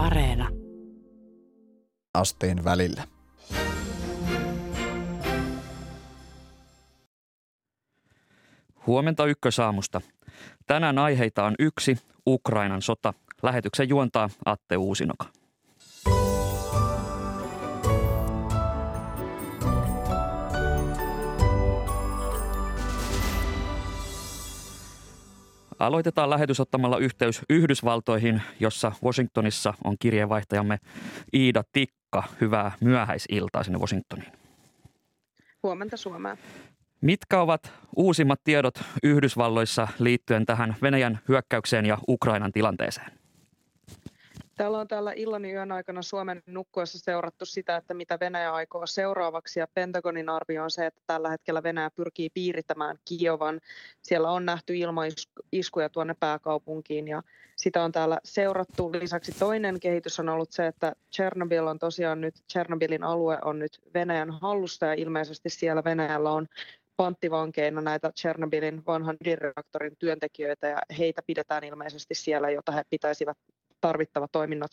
Areena. Asteen välillä. Huomenta ykkösaamusta. Tänään aiheita on yksi, Ukrainan sota. Lähetyksen juontaa Atte Uusinoka. Aloitetaan lähetys ottamalla yhteys Yhdysvaltoihin, jossa Washingtonissa on kirjeenvaihtajamme Iida Tikka. Hyvää myöhäisiltaa sinne Washingtoniin. Huomenta Suomeen. Mitkä ovat uusimmat tiedot Yhdysvalloissa liittyen tähän Venäjän hyökkäykseen ja Ukrainan tilanteeseen? Täällä on täällä illan yön aikana Suomen nukkuessa seurattu sitä, että mitä Venäjä aikoo seuraavaksi. Ja Pentagonin arvio on se, että tällä hetkellä Venäjä pyrkii piirittämään Kiovan. Siellä on nähty ilmaiskuja tuonne pääkaupunkiin ja sitä on täällä seurattu. Lisäksi toinen kehitys on ollut se, että Chernobyl on tosiaan nyt, Chernobylin alue on nyt Venäjän hallussa ja ilmeisesti siellä Venäjällä on panttivankeina näitä Chernobylin vanhan ydinreaktorin työntekijöitä ja heitä pidetään ilmeisesti siellä, jota he pitäisivät tarvittavat toiminnot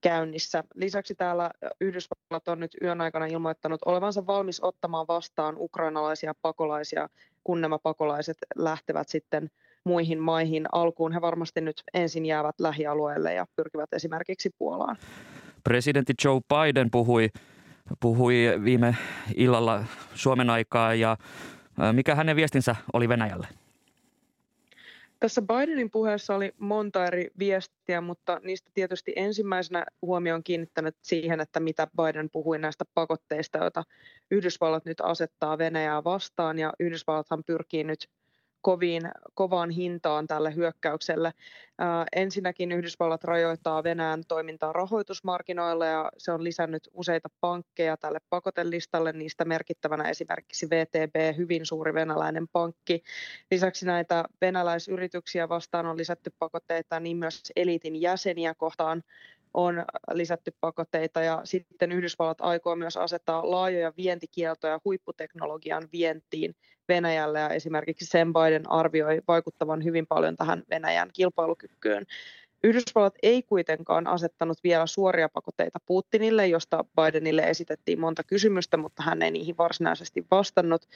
käynnissä. Lisäksi täällä Yhdysvallat on nyt yön aikana ilmoittanut olevansa valmis ottamaan vastaan ukrainalaisia pakolaisia, kun nämä pakolaiset lähtevät sitten muihin maihin. Alkuun he varmasti nyt ensin jäävät lähialueelle ja pyrkivät esimerkiksi Puolaan. Presidentti Joe Biden puhui, puhui viime illalla Suomen aikaa ja mikä hänen viestinsä oli Venäjälle? Tässä Bidenin puheessa oli monta eri viestiä, mutta niistä tietysti ensimmäisenä huomio on kiinnittänyt siihen, että mitä Biden puhui näistä pakotteista, joita Yhdysvallat nyt asettaa Venäjää vastaan. Ja Yhdysvallathan pyrkii nyt koviin, kovaan hintaan tälle hyökkäykselle. Ensinnäkin Yhdysvallat rajoittaa Venäjän toimintaa rahoitusmarkkinoilla ja se on lisännyt useita pankkeja tälle pakotelistalle, niistä merkittävänä esimerkiksi VTB, hyvin suuri venäläinen pankki. Lisäksi näitä venäläisyrityksiä vastaan on lisätty pakotteita, niin myös eliitin jäseniä kohtaan on lisätty pakotteita ja sitten Yhdysvallat aikoo myös asettaa laajoja vientikieltoja huipputeknologian vientiin Venäjälle ja esimerkiksi sen Biden arvioi vaikuttavan hyvin paljon tähän Venäjän kilpailukykyyn. Yhdysvallat ei kuitenkaan asettanut vielä suoria pakotteita Putinille, josta Bidenille esitettiin monta kysymystä, mutta hän ei niihin varsinaisesti vastannut.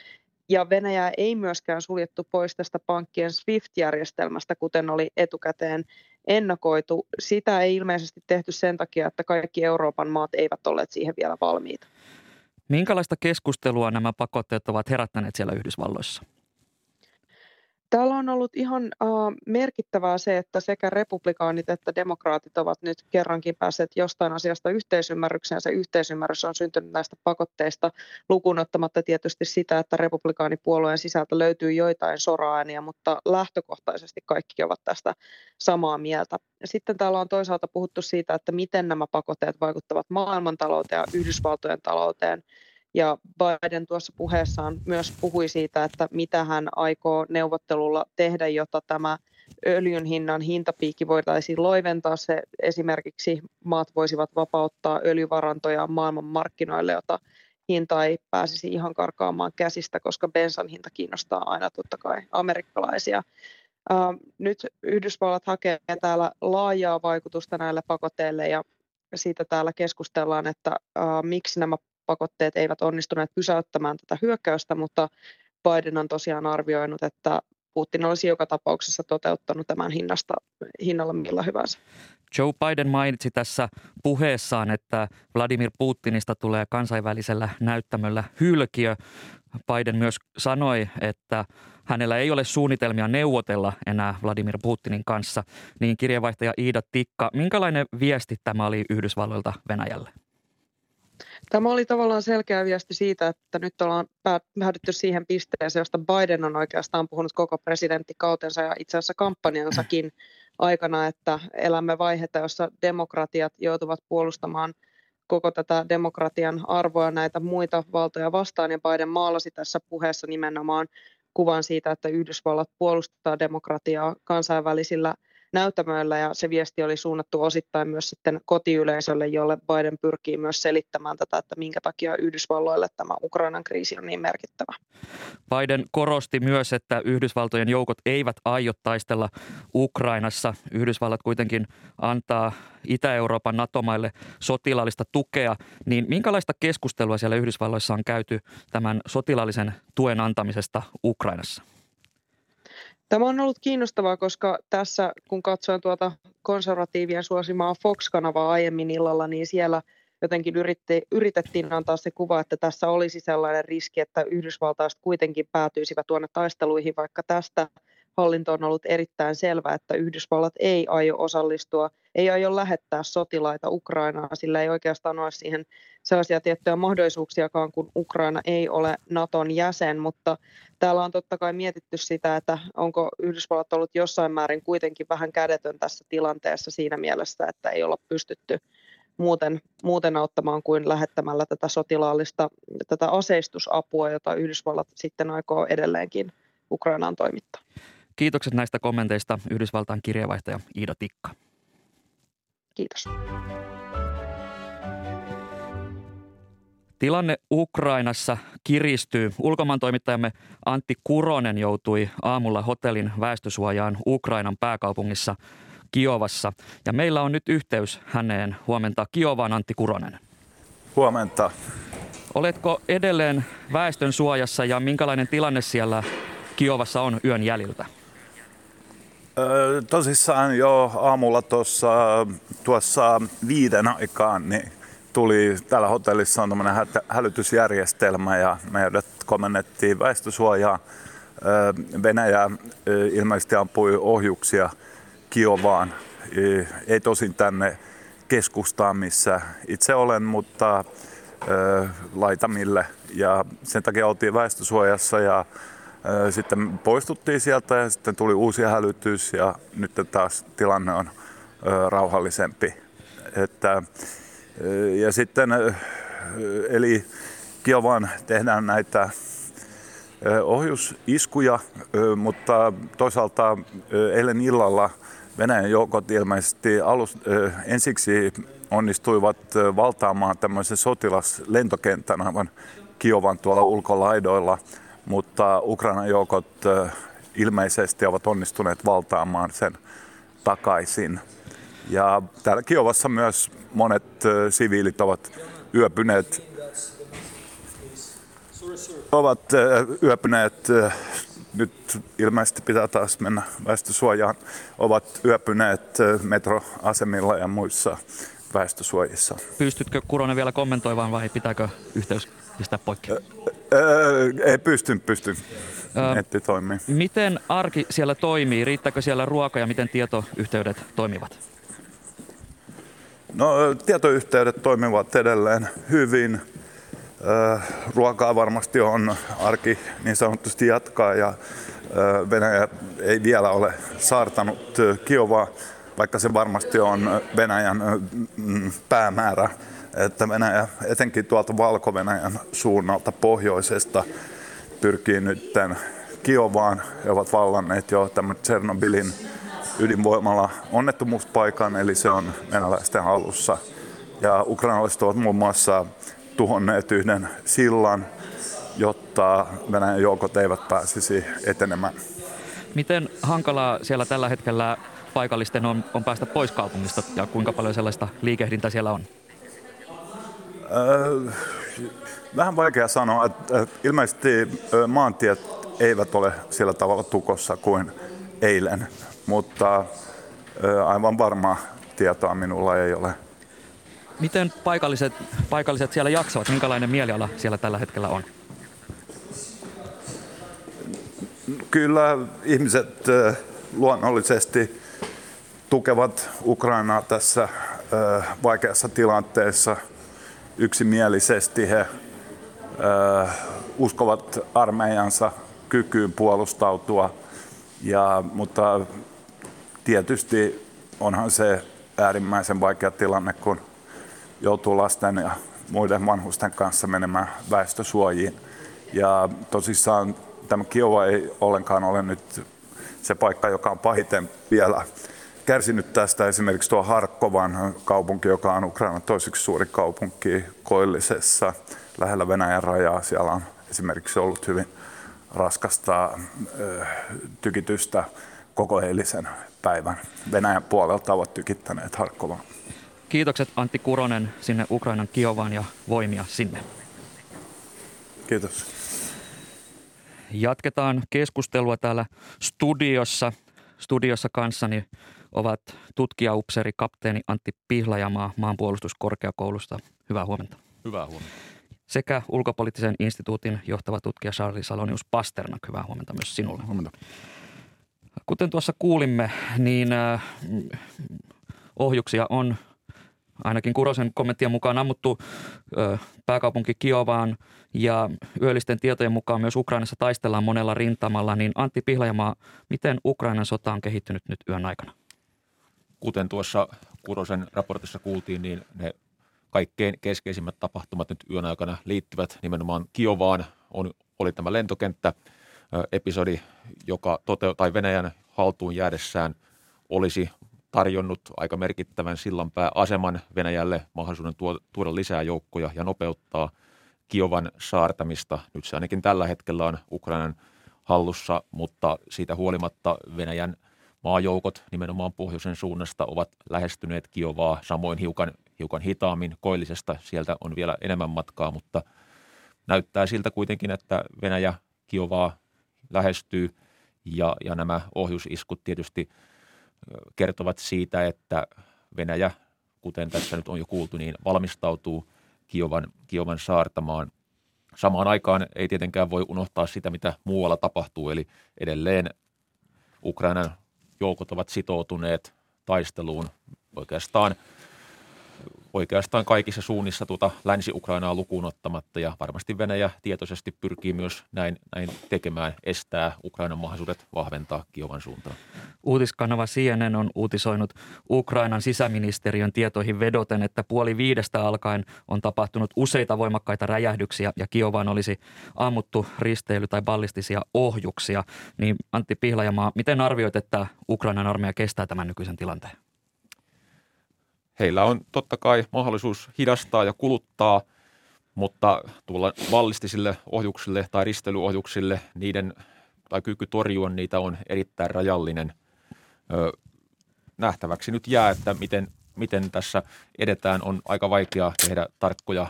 Ja Venäjää ei myöskään suljettu pois tästä pankkien SWIFT-järjestelmästä, kuten oli etukäteen ennakoitu. Sitä ei ilmeisesti tehty sen takia, että kaikki Euroopan maat eivät olleet siihen vielä valmiita. Minkälaista keskustelua nämä pakotteet ovat herättäneet siellä Yhdysvalloissa? Täällä on ollut ihan uh, merkittävää se, että sekä republikaanit että demokraatit ovat nyt kerrankin päässeet jostain asiasta yhteisymmärrykseen. Se yhteisymmärrys on syntynyt näistä pakotteista lukuun ottamatta tietysti sitä, että republikaanipuolueen sisältä löytyy joitain soraääniä, mutta lähtökohtaisesti kaikki ovat tästä samaa mieltä. Sitten täällä on toisaalta puhuttu siitä, että miten nämä pakotteet vaikuttavat maailmantalouteen ja Yhdysvaltojen talouteen – ja Biden tuossa puheessaan myös puhui siitä, että mitä hän aikoo neuvottelulla tehdä, jotta tämä öljyn hinnan hintapiikki voitaisiin loiventaa. Se esimerkiksi maat voisivat vapauttaa öljyvarantoja maailman markkinoille, jota hinta ei pääsisi ihan karkaamaan käsistä, koska bensan hinta kiinnostaa aina totta kai amerikkalaisia. Nyt Yhdysvallat hakee täällä laajaa vaikutusta näille pakotteille ja siitä täällä keskustellaan, että miksi nämä pakotteet eivät onnistuneet pysäyttämään tätä hyökkäystä, mutta Biden on tosiaan arvioinut, että Putin olisi joka tapauksessa toteuttanut tämän hinnasta, hinnalla millä hyvänsä. Joe Biden mainitsi tässä puheessaan, että Vladimir Putinista tulee kansainvälisellä näyttämöllä hylkiö. Biden myös sanoi, että hänellä ei ole suunnitelmia neuvotella enää Vladimir Putinin kanssa. Niin kirjeenvaihtaja Iida Tikka, minkälainen viesti tämä oli Yhdysvalloilta Venäjälle? Tämä oli tavallaan selkeä viesti siitä, että nyt ollaan päädytty siihen pisteeseen, josta Biden on oikeastaan puhunut koko presidenttikautensa ja itse asiassa kampanjansakin aikana, että elämme vaihetta, jossa demokratiat joutuvat puolustamaan koko tätä demokratian arvoa näitä muita valtoja vastaan. Ja Biden maalasi tässä puheessa nimenomaan kuvan siitä, että Yhdysvallat puolustaa demokratiaa kansainvälisillä näyttämöillä ja se viesti oli suunnattu osittain myös sitten kotiyleisölle, jolle Biden pyrkii myös selittämään tätä, että minkä takia Yhdysvalloille tämä Ukrainan kriisi on niin merkittävä. Biden korosti myös, että Yhdysvaltojen joukot eivät aio taistella Ukrainassa. Yhdysvallat kuitenkin antaa Itä-Euroopan NATO-maille sotilaallista tukea, niin minkälaista keskustelua siellä Yhdysvalloissa on käyty tämän sotilaallisen tuen antamisesta Ukrainassa? Tämä on ollut kiinnostavaa, koska tässä kun katsoin tuota konservatiivien suosimaa Fox-kanavaa aiemmin illalla, niin siellä jotenkin yritti, yritettiin antaa se kuva, että tässä olisi sellainen riski, että Yhdysvaltaiset kuitenkin päätyisivät tuonne taisteluihin, vaikka tästä hallinto on ollut erittäin selvä, että Yhdysvallat ei aio osallistua, ei aio lähettää sotilaita Ukrainaan, sillä ei oikeastaan ole siihen sellaisia tiettyjä mahdollisuuksiakaan, kun Ukraina ei ole Naton jäsen, mutta täällä on totta kai mietitty sitä, että onko Yhdysvallat ollut jossain määrin kuitenkin vähän kädetön tässä tilanteessa siinä mielessä, että ei olla pystytty muuten, muuten auttamaan kuin lähettämällä tätä sotilaallista, tätä aseistusapua, jota Yhdysvallat sitten aikoo edelleenkin Ukrainaan toimittaa. Kiitokset näistä kommenteista Yhdysvaltain kirjeenvaihtaja Iida Tikka. Kiitos. Tilanne Ukrainassa kiristyy. Ulkomaan toimittajamme Antti Kuronen joutui aamulla hotellin väestösuojaan Ukrainan pääkaupungissa Kiovassa. Ja meillä on nyt yhteys häneen. Huomenta Kiovaan Antti Kuronen. Huomenta. Oletko edelleen väestön suojassa ja minkälainen tilanne siellä Kiovassa on yön jäljiltä? Tosissaan jo aamulla tuossa, tuossa viiden aikaan niin tuli, täällä hotellissa on tämmöinen hälytysjärjestelmä ja meidät komennettiin väestösuojaa. Venäjä ilmeisesti ampui ohjuksia Kiovaan, ei tosin tänne keskustaan, missä itse olen, mutta laitamille. Ja sen takia oltiin väestösuojassa ja sitten poistuttiin sieltä ja sitten tuli uusi hälytys ja nyt taas tilanne on rauhallisempi. Että, ja sitten, eli Kiovaan tehdään näitä ohjusiskuja, mutta toisaalta eilen illalla Venäjän joukot ilmeisesti alus, ensiksi onnistuivat valtaamaan tämmöisen sotilaslentokentän aivan Kiovan tuolla ulkolaidoilla – mutta Ukrainan joukot ilmeisesti ovat onnistuneet valtaamaan sen takaisin. Ja täällä Kiovassa myös monet siviilit ovat yöpyneet ovat yöpyneet, nyt ilmeisesti pitää taas mennä väestösuojaan, ovat yöpyneet metroasemilla ja muissa väestösuojissa. Pystytkö Kuronen vielä kommentoimaan vai pitääkö yhteys pistää poikki? Öö, ei pystyn, pystyn. Netti toimii. Miten arki siellä toimii? Riittääkö siellä ruoka ja miten tietoyhteydet toimivat? No, tietoyhteydet toimivat edelleen hyvin. Ruokaa varmasti on arki niin sanotusti jatkaa ja Venäjä ei vielä ole saartanut Kiovaa, vaikka se varmasti on Venäjän päämäärä että Venäjä, etenkin tuolta Valko-Venäjän suunnalta pohjoisesta, pyrkii nyt Kiovaan. He ovat vallanneet jo tämän Tsernobylin ydinvoimalla onnettomuuspaikan, eli se on venäläisten hallussa. Ja ukrainalaiset ovat muun muassa tuhonneet yhden sillan, jotta Venäjän joukot eivät pääsisi etenemään. Miten hankalaa siellä tällä hetkellä paikallisten on, on päästä pois kaupungista ja kuinka paljon sellaista liikehdintää siellä on? Äh, vähän vaikea sanoa. Että ilmeisesti maantiet eivät ole sillä tavalla tukossa kuin eilen, mutta aivan varmaa tietoa minulla ei ole. Miten paikalliset, paikalliset siellä jaksavat? Minkälainen mieliala siellä tällä hetkellä on? Kyllä ihmiset luonnollisesti tukevat Ukrainaa tässä vaikeassa tilanteessa – yksimielisesti he ö, uskovat armeijansa kykyyn puolustautua, ja, mutta tietysti onhan se äärimmäisen vaikea tilanne, kun joutuu lasten ja muiden vanhusten kanssa menemään väestösuojiin. Ja tosissaan tämä Kiova ei ollenkaan ole nyt se paikka, joka on pahiten vielä kärsinyt tästä esimerkiksi tuo Harkkovan kaupunki, joka on Ukrainan toiseksi suuri kaupunki Koillisessa lähellä Venäjän rajaa. Siellä on esimerkiksi ollut hyvin raskasta tykitystä koko eilisen päivän. Venäjän puolelta ovat tykittäneet Harkkovaan. Kiitokset Antti Kuronen sinne Ukrainan Kiovaan ja voimia sinne. Kiitos. Jatketaan keskustelua täällä studiossa. Studiossa kanssani ovat tutkijaupseeri kapteeni Antti Pihlajamaa maanpuolustuskorkeakoulusta. Hyvää huomenta. Hyvää huomenta. Sekä ulkopoliittisen instituutin johtava tutkija Charlie Salonius Pasternak. Hyvää huomenta myös sinulle. Huomenta. Kuten tuossa kuulimme, niin äh, ohjuksia on ainakin Kurosen kommenttien mukaan ammuttu pääkaupunki Kiovaan ja yöllisten tietojen mukaan myös Ukrainassa taistellaan monella rintamalla, niin Antti Pihlajamaa, miten Ukrainan sota on kehittynyt nyt yön aikana? Kuten tuossa Kurosen raportissa kuultiin, niin ne kaikkein keskeisimmät tapahtumat nyt yön aikana liittyvät nimenomaan Kiovaan. On, oli tämä lentokenttä episodi, joka tote- tai Venäjän haltuun jäädessään olisi tarjonnut aika merkittävän sillanpääaseman Venäjälle mahdollisuuden tuoda lisää joukkoja ja nopeuttaa Kiovan saartamista. Nyt se ainakin tällä hetkellä on Ukrainan hallussa, mutta siitä huolimatta Venäjän maajoukot nimenomaan pohjoisen suunnasta ovat lähestyneet Kiovaa samoin hiukan, hiukan hitaammin koillisesta. Sieltä on vielä enemmän matkaa, mutta näyttää siltä kuitenkin, että Venäjä Kiovaa lähestyy ja, ja nämä ohjusiskut tietysti – kertovat siitä, että Venäjä, kuten tässä nyt on jo kuultu, niin valmistautuu Kiovan, Kiovan saartamaan. Samaan aikaan ei tietenkään voi unohtaa sitä, mitä muualla tapahtuu, eli edelleen Ukrainan joukot ovat sitoutuneet taisteluun oikeastaan – oikeastaan kaikissa suunnissa tuota Länsi-Ukrainaa lukuun ottamatta ja varmasti Venäjä tietoisesti pyrkii myös näin, näin tekemään, estää Ukrainan mahdollisuudet vahventaa Kiovan suuntaan. Uutiskanava CNN on uutisoinut Ukrainan sisäministeriön tietoihin vedoten, että puoli viidestä alkaen on tapahtunut useita voimakkaita räjähdyksiä ja Kiovaan olisi ammuttu risteily- tai ballistisia ohjuksia. Niin Antti Pihlajamaa, miten arvioit, että Ukrainan armeija kestää tämän nykyisen tilanteen? Heillä on totta kai mahdollisuus hidastaa ja kuluttaa, mutta tuolla ballistisille ohjuksille tai ristelyohjuksille niiden tai kyky torjua niitä on erittäin rajallinen. Ö, nähtäväksi nyt jää, että miten, miten tässä edetään. On aika vaikea tehdä tarkkoja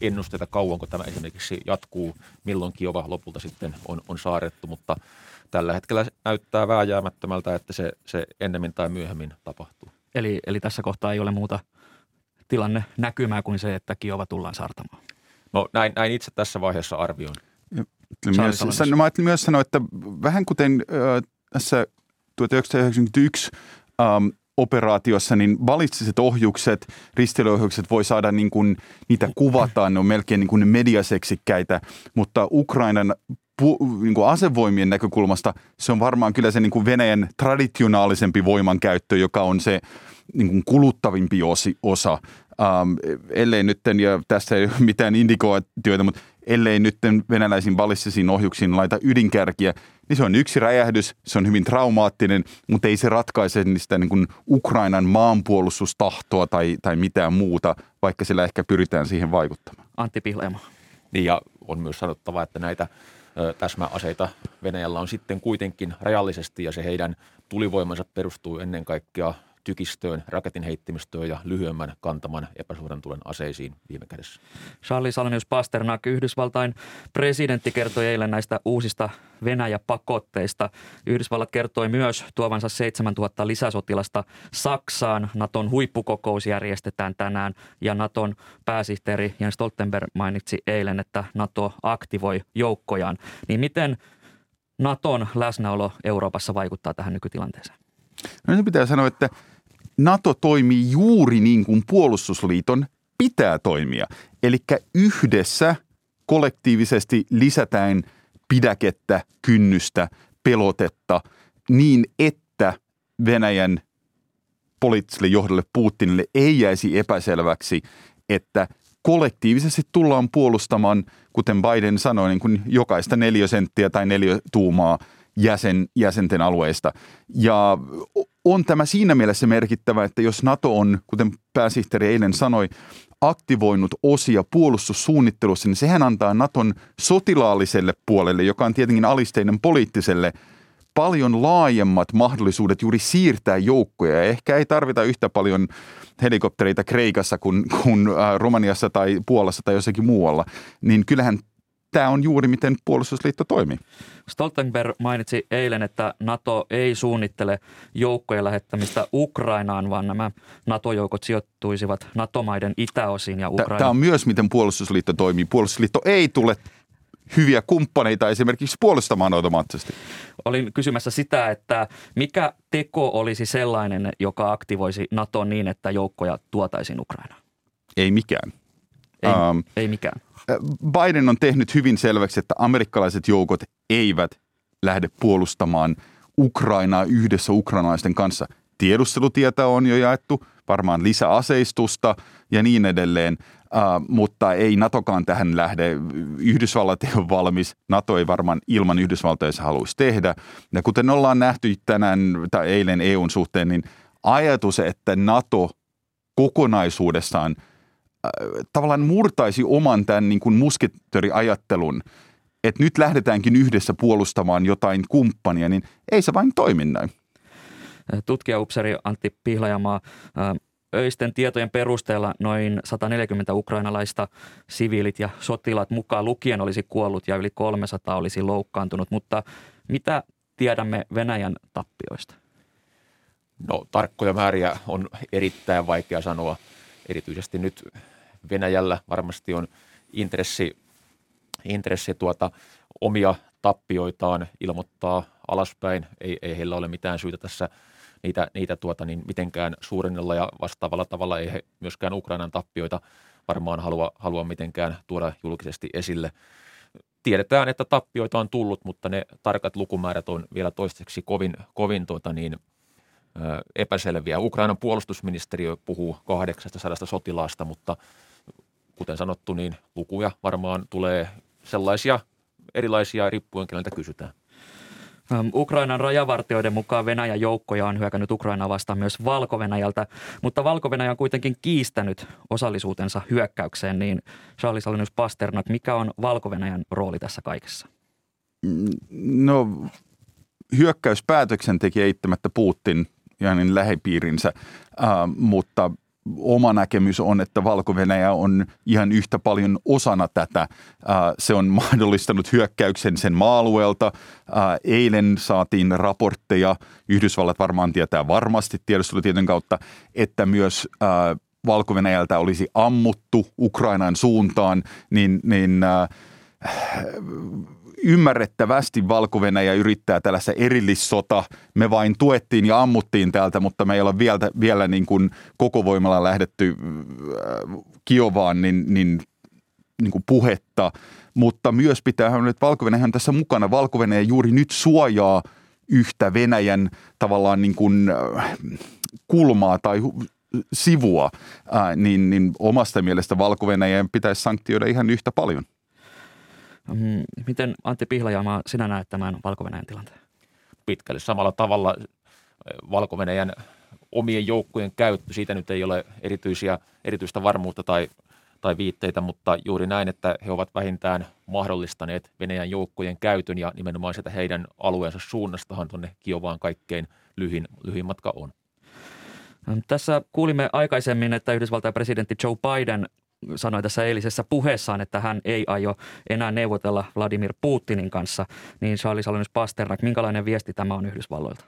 ennusteita kauanko tämä esimerkiksi jatkuu, milloin Kiova lopulta sitten on, on saarettu, mutta tällä hetkellä näyttää vääjäämättömältä, että se, se ennemmin tai myöhemmin tapahtuu. Eli, eli tässä kohtaa ei ole muuta tilanne näkymää kuin se, että Kiova tullaan saartamaan. No näin, näin itse tässä vaiheessa arvioin. Myös, no, mä ajattelin myös sanoa, että vähän kuten äh, tässä 1991 ähm, operaatiossa, niin balistiset ohjukset, ristelyohjukset voi saada niin kuin, niitä kuvataan, ne on melkein niin kuin mediaseksikkäitä, mutta Ukrainan pu, niin kuin asevoimien näkökulmasta se on varmaan kyllä se niin kuin Venäjän traditionaalisempi voimankäyttö, joka on se niin kuin kuluttavimpi osi, osa. Um, ellei nyt, ja tässä ei ole mitään indikaatioita, mutta ellei nyt venäläisiin ballistisiin ohjuksiin laita ydinkärkiä, niin se on yksi räjähdys, se on hyvin traumaattinen, mutta ei se ratkaise sitä niin kuin Ukrainan maanpuolustustahtoa tai, tai mitään muuta, vaikka sillä ehkä pyritään siihen vaikuttamaan. Antti Pihlema. Niin ja on myös sanottava, että näitä täsmäaseita Venäjällä on sitten kuitenkin rajallisesti ja se heidän tulivoimansa perustuu ennen kaikkea tykistöön, raketin heittimistöön ja lyhyemmän kantaman epäsuoran tulen aseisiin viime kädessä. Charlie Salonius Pasternak, Yhdysvaltain presidentti kertoi eilen näistä uusista Venäjä-pakotteista. Yhdysvallat kertoi myös tuovansa 7000 lisäsotilasta Saksaan. Naton huippukokous järjestetään tänään ja Naton pääsihteeri Jens Stoltenberg mainitsi eilen, että Nato aktivoi joukkojaan. Niin miten Naton läsnäolo Euroopassa vaikuttaa tähän nykytilanteeseen? No se pitää sanoa, että NATO toimii juuri niin kuin puolustusliiton pitää toimia. Eli yhdessä kollektiivisesti lisätään pidäkettä, kynnystä, pelotetta niin, että Venäjän poliittiselle johdolle Putinille ei jäisi epäselväksi, että kollektiivisesti tullaan puolustamaan, kuten Biden sanoi, niin kuin jokaista neliösenttiä tai neliötuumaa jäsen, jäsenten alueista. Ja on tämä siinä mielessä merkittävä, että jos NATO on, kuten pääsihteeri eilen sanoi, aktivoinut osia puolustussuunnittelussa, niin sehän antaa Naton sotilaalliselle puolelle, joka on tietenkin alisteinen poliittiselle, paljon laajemmat mahdollisuudet juuri siirtää joukkoja. Ehkä ei tarvita yhtä paljon helikoptereita Kreikassa kuin, kuin äh, Romaniassa tai Puolassa tai jossakin muualla. Niin kyllähän tämä on juuri miten puolustusliitto toimii. Stoltenberg mainitsi eilen, että NATO ei suunnittele joukkojen lähettämistä Ukrainaan, vaan nämä NATO-joukot sijoittuisivat NATO-maiden itäosiin ja Ukraina. Tämä on myös miten puolustusliitto toimii. Puolustusliitto ei tule hyviä kumppaneita esimerkiksi puolustamaan automaattisesti. Olin kysymässä sitä, että mikä teko olisi sellainen, joka aktivoisi NATO niin, että joukkoja tuotaisiin Ukrainaan? Ei mikään. Ei, um, ei mikään. Biden on tehnyt hyvin selväksi, että amerikkalaiset joukot eivät lähde puolustamaan Ukrainaa yhdessä ukrainalaisten kanssa. Tiedustelutietä on jo jaettu, varmaan lisäaseistusta ja niin edelleen, uh, mutta ei NATOkaan tähän lähde. Yhdysvallat ei ole valmis, NATO ei varmaan ilman Yhdysvaltoja se haluaisi tehdä. Ja kuten ollaan nähty tänään tai eilen EUn suhteen, niin ajatus, että NATO kokonaisuudessaan – tavallaan murtaisi oman tämän niin kuin musketteriajattelun, että nyt lähdetäänkin yhdessä puolustamaan jotain kumppania, niin ei se vain toimi näin. Tutkijaupseri Antti Pihlajamaa, öisten tietojen perusteella noin 140 ukrainalaista siviilit ja sotilaat mukaan lukien olisi kuollut ja yli 300 olisi loukkaantunut, mutta mitä tiedämme Venäjän tappioista? No tarkkoja määriä on erittäin vaikea sanoa. Erityisesti nyt Venäjällä varmasti on intressi, intressi tuota, omia tappioitaan ilmoittaa alaspäin. Ei, ei heillä ole mitään syytä tässä niitä, niitä tuota, niin mitenkään suurennella ja vastaavalla tavalla ei he myöskään Ukrainan tappioita varmaan halua, halua mitenkään tuoda julkisesti esille. Tiedetään, että tappioita on tullut, mutta ne tarkat lukumäärät on vielä toistaiseksi kovin, kovin tuota, niin, epäselviä. Ukrainan puolustusministeriö puhuu 800 sotilaasta, mutta kuten sanottu, niin lukuja varmaan tulee sellaisia erilaisia riippuen keneltä kysytään. Ukrainan rajavartioiden mukaan Venäjän joukkoja on hyökännyt Ukrainaa vastaan myös valko mutta valko on kuitenkin kiistänyt osallisuutensa hyökkäykseen, niin Charles Alinus Pasternak, mikä on valko rooli tässä kaikessa? No hyökkäyspäätöksen teki eittämättä Putin ja niin lähipiirinsä, äh, mutta oma näkemys on, että valko on ihan yhtä paljon osana tätä. Se on mahdollistanut hyökkäyksen sen maa-alueelta. Eilen saatiin raportteja, Yhdysvallat varmaan tietää varmasti tiedustelutietojen kautta, että myös valko olisi ammuttu Ukrainan suuntaan, niin, niin ymmärrettävästi valko yrittää tällaista erillissota. Me vain tuettiin ja ammuttiin täältä, mutta me ei ole vielä, vielä niin kuin koko voimalla lähdetty äh, Kiovaan niin, niin, niin kuin puhetta. Mutta myös pitää että valko tässä mukana. valko juuri nyt suojaa yhtä Venäjän tavallaan niin kuin äh, kulmaa tai sivua, äh, niin, niin omasta mielestä valko pitäisi sanktioida ihan yhtä paljon. Mm, miten Antti Pihlajamaa sinä näet tämän valko tilanteen? Pitkälle samalla tavalla valko omien joukkojen käyttö, siitä nyt ei ole erityisiä, erityistä varmuutta tai, tai viitteitä, mutta juuri näin, että he ovat vähintään mahdollistaneet Venäjän joukkojen käytön ja nimenomaan sitä heidän alueensa suunnastahan tuonne Kiovaan kaikkein lyhin, lyhin matka on. Tässä kuulimme aikaisemmin, että Yhdysvaltain presidentti Joe Biden sanoi tässä eilisessä puheessaan, että hän ei aio enää neuvotella Vladimir Putinin kanssa, niin Charles Alonis Pasternak, minkälainen viesti tämä on Yhdysvalloilta?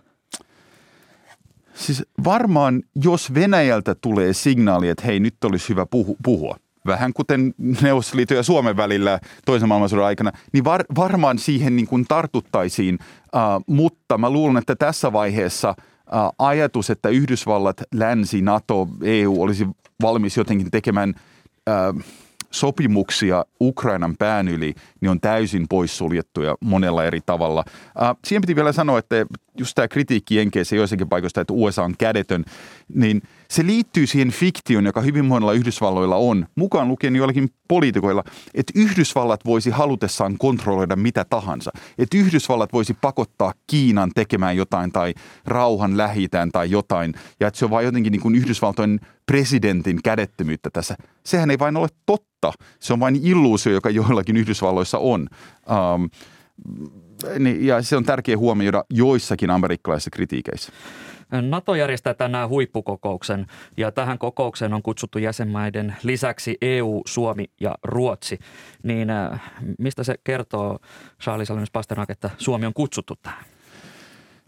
Siis varmaan, jos Venäjältä tulee signaali, että hei, nyt olisi hyvä puhu, puhua, vähän kuten Neuvostoliiton ja Suomen välillä toisen maailmansodan aikana, niin var, varmaan siihen niin kuin tartuttaisiin, uh, mutta mä luulen, että tässä vaiheessa uh, ajatus, että Yhdysvallat, Länsi, NATO, EU olisi valmis jotenkin tekemään – sopimuksia Ukrainan pään yli, niin on täysin poissuljettuja monella eri tavalla. siihen piti vielä sanoa, että just tämä kritiikki Jenkeissä joissakin paikoista, että USA on kädetön, niin se liittyy siihen fiktioon, joka hyvin monella Yhdysvalloilla on, mukaan lukien joillakin poliitikoilla, että Yhdysvallat voisi halutessaan kontrolloida mitä tahansa. Että Yhdysvallat voisi pakottaa Kiinan tekemään jotain tai rauhan lähitään tai jotain, ja että se on vain jotenkin niin kuin Yhdysvaltojen presidentin kädettömyyttä tässä. Sehän ei vain ole totta. Se on vain illuusio, joka joillakin Yhdysvalloissa on. Um, niin, ja se on tärkeä huomioida joissakin amerikkalaisissa kritiikeissä. NATO järjestää tänään huippukokouksen ja tähän kokoukseen on kutsuttu jäsenmaiden lisäksi EU, Suomi ja Ruotsi. Niin äh, mistä se kertoo, Charles Alennus Pasternak, että Suomi on kutsuttu tähän?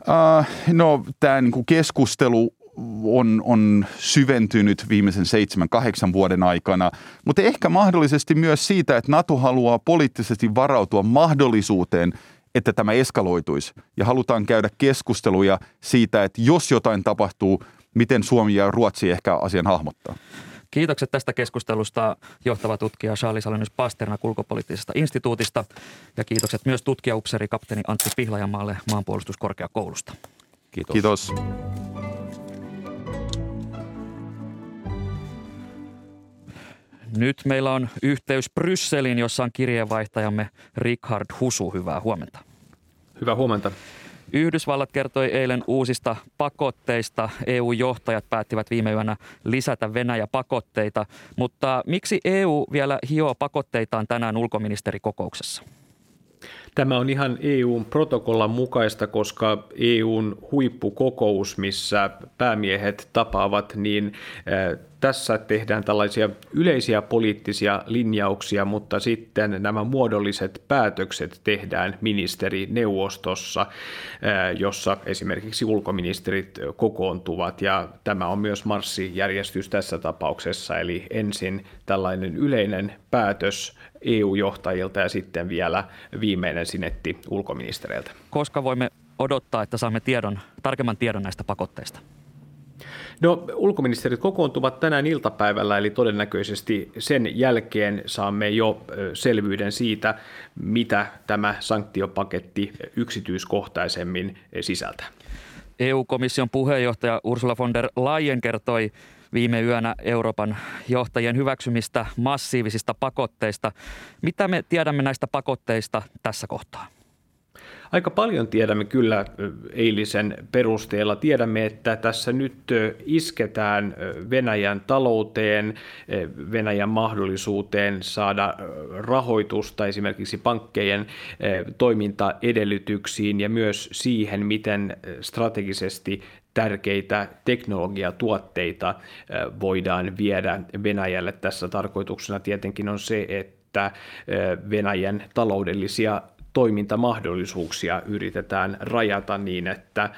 Uh, no tämä niinku keskustelu on, on syventynyt viimeisen seitsemän, kahdeksan vuoden aikana, mutta ehkä mahdollisesti myös siitä, että NATO haluaa poliittisesti varautua mahdollisuuteen, että tämä eskaloituisi. Ja halutaan käydä keskusteluja siitä, että jos jotain tapahtuu, miten Suomi ja Ruotsi ehkä asian hahmottaa. Kiitokset tästä keskustelusta johtava tutkija Charles Alenius Pasterna ulkopoliittisesta instituutista ja kiitokset myös tutkijaupseri kapteeni Antti Pihlajamaalle maanpuolustuskorkeakoulusta. Kiitos. Kiitos. Nyt meillä on yhteys Brysseliin, jossa on kirjeenvaihtajamme Richard Husu. Hyvää huomenta. Hyvää huomenta. Yhdysvallat kertoi eilen uusista pakotteista. EU-johtajat päättivät viime yönä lisätä Venäjä-pakotteita. Mutta miksi EU vielä hioo pakotteitaan tänään ulkoministerikokouksessa? Tämä on ihan EUn protokollan mukaista, koska EUn huippukokous, missä päämiehet tapaavat, niin tässä tehdään tällaisia yleisiä poliittisia linjauksia, mutta sitten nämä muodolliset päätökset tehdään ministerineuvostossa, jossa esimerkiksi ulkoministerit kokoontuvat. Ja tämä on myös marssijärjestys tässä tapauksessa, eli ensin tällainen yleinen päätös EU-johtajilta ja sitten vielä viimeinen sinetti ulkoministereiltä. Koska voimme odottaa, että saamme tiedon, tarkemman tiedon näistä pakotteista? No ulkoministerit kokoontuvat tänään iltapäivällä, eli todennäköisesti sen jälkeen saamme jo selvyyden siitä, mitä tämä sanktiopaketti yksityiskohtaisemmin sisältää. EU-komission puheenjohtaja Ursula von der Leyen kertoi viime yönä Euroopan johtajien hyväksymistä massiivisista pakotteista. Mitä me tiedämme näistä pakotteista tässä kohtaa? Aika paljon tiedämme kyllä eilisen perusteella. Tiedämme, että tässä nyt isketään Venäjän talouteen, Venäjän mahdollisuuteen saada rahoitusta esimerkiksi pankkejen toimintaedellytyksiin ja myös siihen, miten strategisesti tärkeitä teknologiatuotteita voidaan viedä Venäjälle. Tässä tarkoituksena tietenkin on se, että Venäjän taloudellisia toimintamahdollisuuksia yritetään rajata niin, että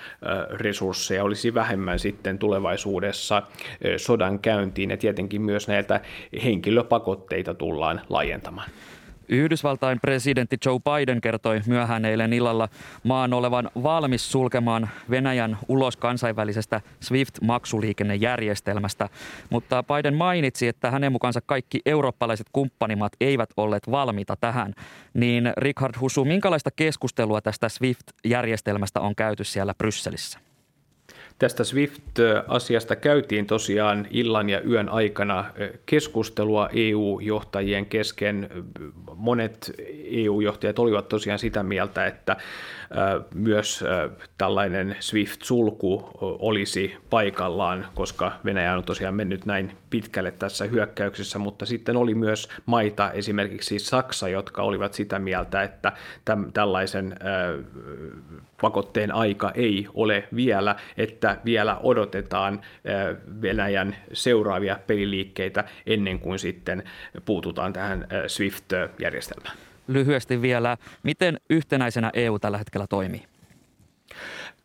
resursseja olisi vähemmän sitten tulevaisuudessa sodan käyntiin ja tietenkin myös näitä henkilöpakotteita tullaan laajentamaan. Yhdysvaltain presidentti Joe Biden kertoi myöhään eilen illalla maan olevan valmis sulkemaan Venäjän ulos kansainvälisestä SWIFT-maksuliikennejärjestelmästä, mutta Biden mainitsi, että hänen mukaansa kaikki eurooppalaiset kumppanimaat eivät olleet valmiita tähän. Niin Richard Husu, minkälaista keskustelua tästä SWIFT-järjestelmästä on käyty siellä Brysselissä? Tästä SWIFT-asiasta käytiin tosiaan illan ja yön aikana keskustelua EU-johtajien kesken. Monet EU-johtajat olivat tosiaan sitä mieltä, että myös tällainen SWIFT-sulku olisi paikallaan, koska Venäjä on tosiaan mennyt näin pitkälle tässä hyökkäyksessä, mutta sitten oli myös maita, esimerkiksi Saksa, jotka olivat sitä mieltä, että tällaisen pakotteen aika ei ole vielä, että vielä odotetaan Venäjän seuraavia peliliikkeitä ennen kuin sitten puututaan tähän SWIFT-järjestelmään. Lyhyesti vielä, miten yhtenäisenä EU tällä hetkellä toimii?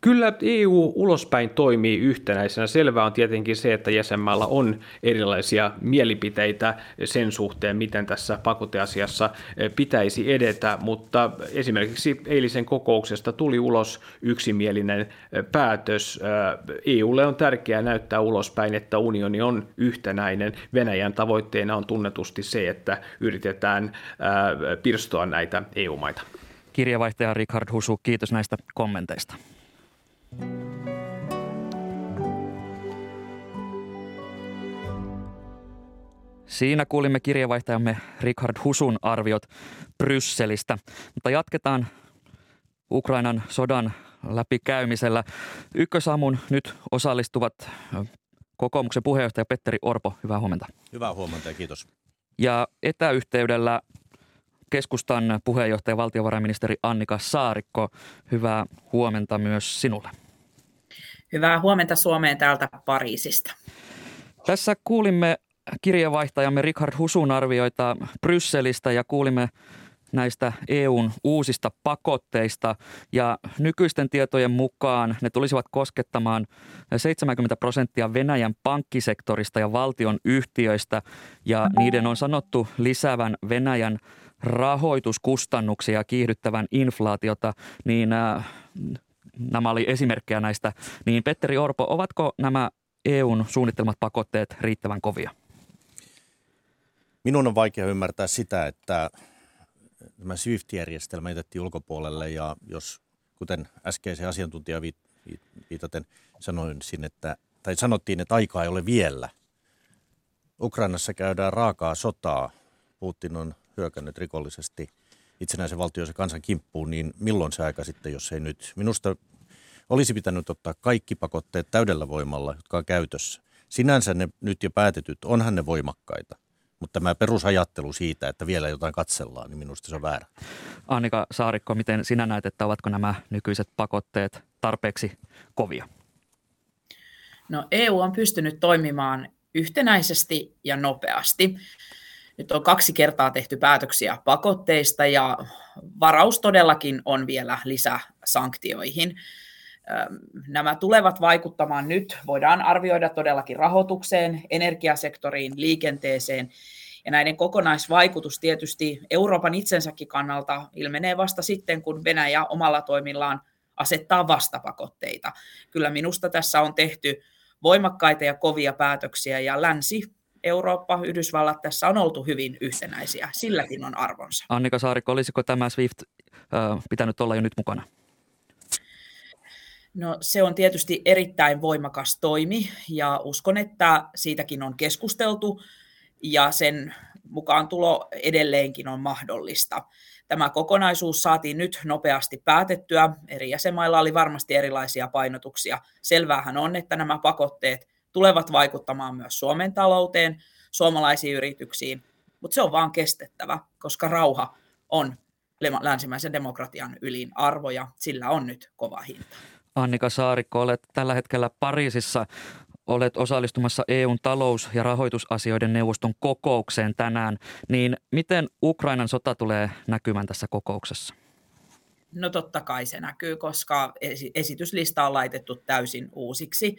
Kyllä EU ulospäin toimii yhtenäisenä. Selvää on tietenkin se, että jäsenmailla on erilaisia mielipiteitä sen suhteen, miten tässä pakoteasiassa pitäisi edetä, mutta esimerkiksi eilisen kokouksesta tuli ulos yksimielinen päätös. EUlle on tärkeää näyttää ulospäin, että unioni on yhtenäinen. Venäjän tavoitteena on tunnetusti se, että yritetään pirstoa näitä EU-maita. Kirjavaihtaja Richard Husu, kiitos näistä kommenteista. Siinä kuulimme kirjeenvaihtajamme Richard Husun arviot Brysselistä. Mutta jatketaan Ukrainan sodan läpikäymisellä. Ykkösaamun nyt osallistuvat kokoomuksen puheenjohtaja Petteri Orpo. Hyvää huomenta. Hyvää huomenta ja kiitos. Ja etäyhteydellä keskustan puheenjohtaja valtiovarainministeri Annika Saarikko. Hyvää huomenta myös sinulle. Hyvää huomenta Suomeen täältä Pariisista. Tässä kuulimme kirjeenvaihtajamme Richard Husun arvioita Brysselistä ja kuulimme näistä EUn uusista pakotteista ja nykyisten tietojen mukaan ne tulisivat koskettamaan 70 prosenttia Venäjän pankkisektorista ja valtion yhtiöistä ja niiden on sanottu lisäävän Venäjän rahoituskustannuksia kiihdyttävän inflaatiota, niin äh, nämä oli esimerkkejä näistä. Niin Petteri Orpo, ovatko nämä EUn suunnittelmat pakotteet riittävän kovia? Minun on vaikea ymmärtää sitä, että tämä SWIFT-järjestelmä jätettiin ulkopuolelle ja jos, kuten äskeisen asiantuntija viitaten sanoin sinne, että, tai sanottiin, että aikaa ei ole vielä. Ukrainassa käydään raakaa sotaa. Putin on hyökännyt rikollisesti itsenäisen valtioisen kansan kimppuun, niin milloin se aika sitten, jos ei nyt? Minusta olisi pitänyt ottaa kaikki pakotteet täydellä voimalla, jotka on käytössä. Sinänsä ne nyt jo päätetyt, onhan ne voimakkaita – mutta tämä perusajattelu siitä, että vielä jotain katsellaan, niin minusta se on väärä. Annika Saarikko, miten sinä näet, että ovatko nämä nykyiset pakotteet tarpeeksi kovia? No EU on pystynyt toimimaan yhtenäisesti ja nopeasti. Nyt on kaksi kertaa tehty päätöksiä pakotteista ja varaus todellakin on vielä lisäsanktioihin. Nämä tulevat vaikuttamaan nyt, voidaan arvioida todellakin rahoitukseen, energiasektoriin, liikenteeseen, ja näiden kokonaisvaikutus tietysti Euroopan itsensäkin kannalta ilmenee vasta sitten, kun Venäjä omalla toimillaan asettaa vastapakotteita. Kyllä minusta tässä on tehty voimakkaita ja kovia päätöksiä, ja länsi Eurooppa, Yhdysvallat tässä on oltu hyvin yhtenäisiä. Silläkin on arvonsa. Annika Saarikko, olisiko tämä SWIFT äh, pitänyt olla jo nyt mukana? No se on tietysti erittäin voimakas toimi ja uskon, että siitäkin on keskusteltu ja sen mukaan tulo edelleenkin on mahdollista. Tämä kokonaisuus saatiin nyt nopeasti päätettyä. Eri jäsenmailla oli varmasti erilaisia painotuksia. Selvähän on, että nämä pakotteet tulevat vaikuttamaan myös Suomen talouteen, suomalaisiin yrityksiin, mutta se on vaan kestettävä, koska rauha on länsimäisen demokratian ylin arvo ja sillä on nyt kova hinta. Annika Saarikko, olet tällä hetkellä Pariisissa. Olet osallistumassa EUn talous- ja rahoitusasioiden neuvoston kokoukseen tänään. Niin miten Ukrainan sota tulee näkymään tässä kokouksessa? No totta kai se näkyy, koska esityslista on laitettu täysin uusiksi.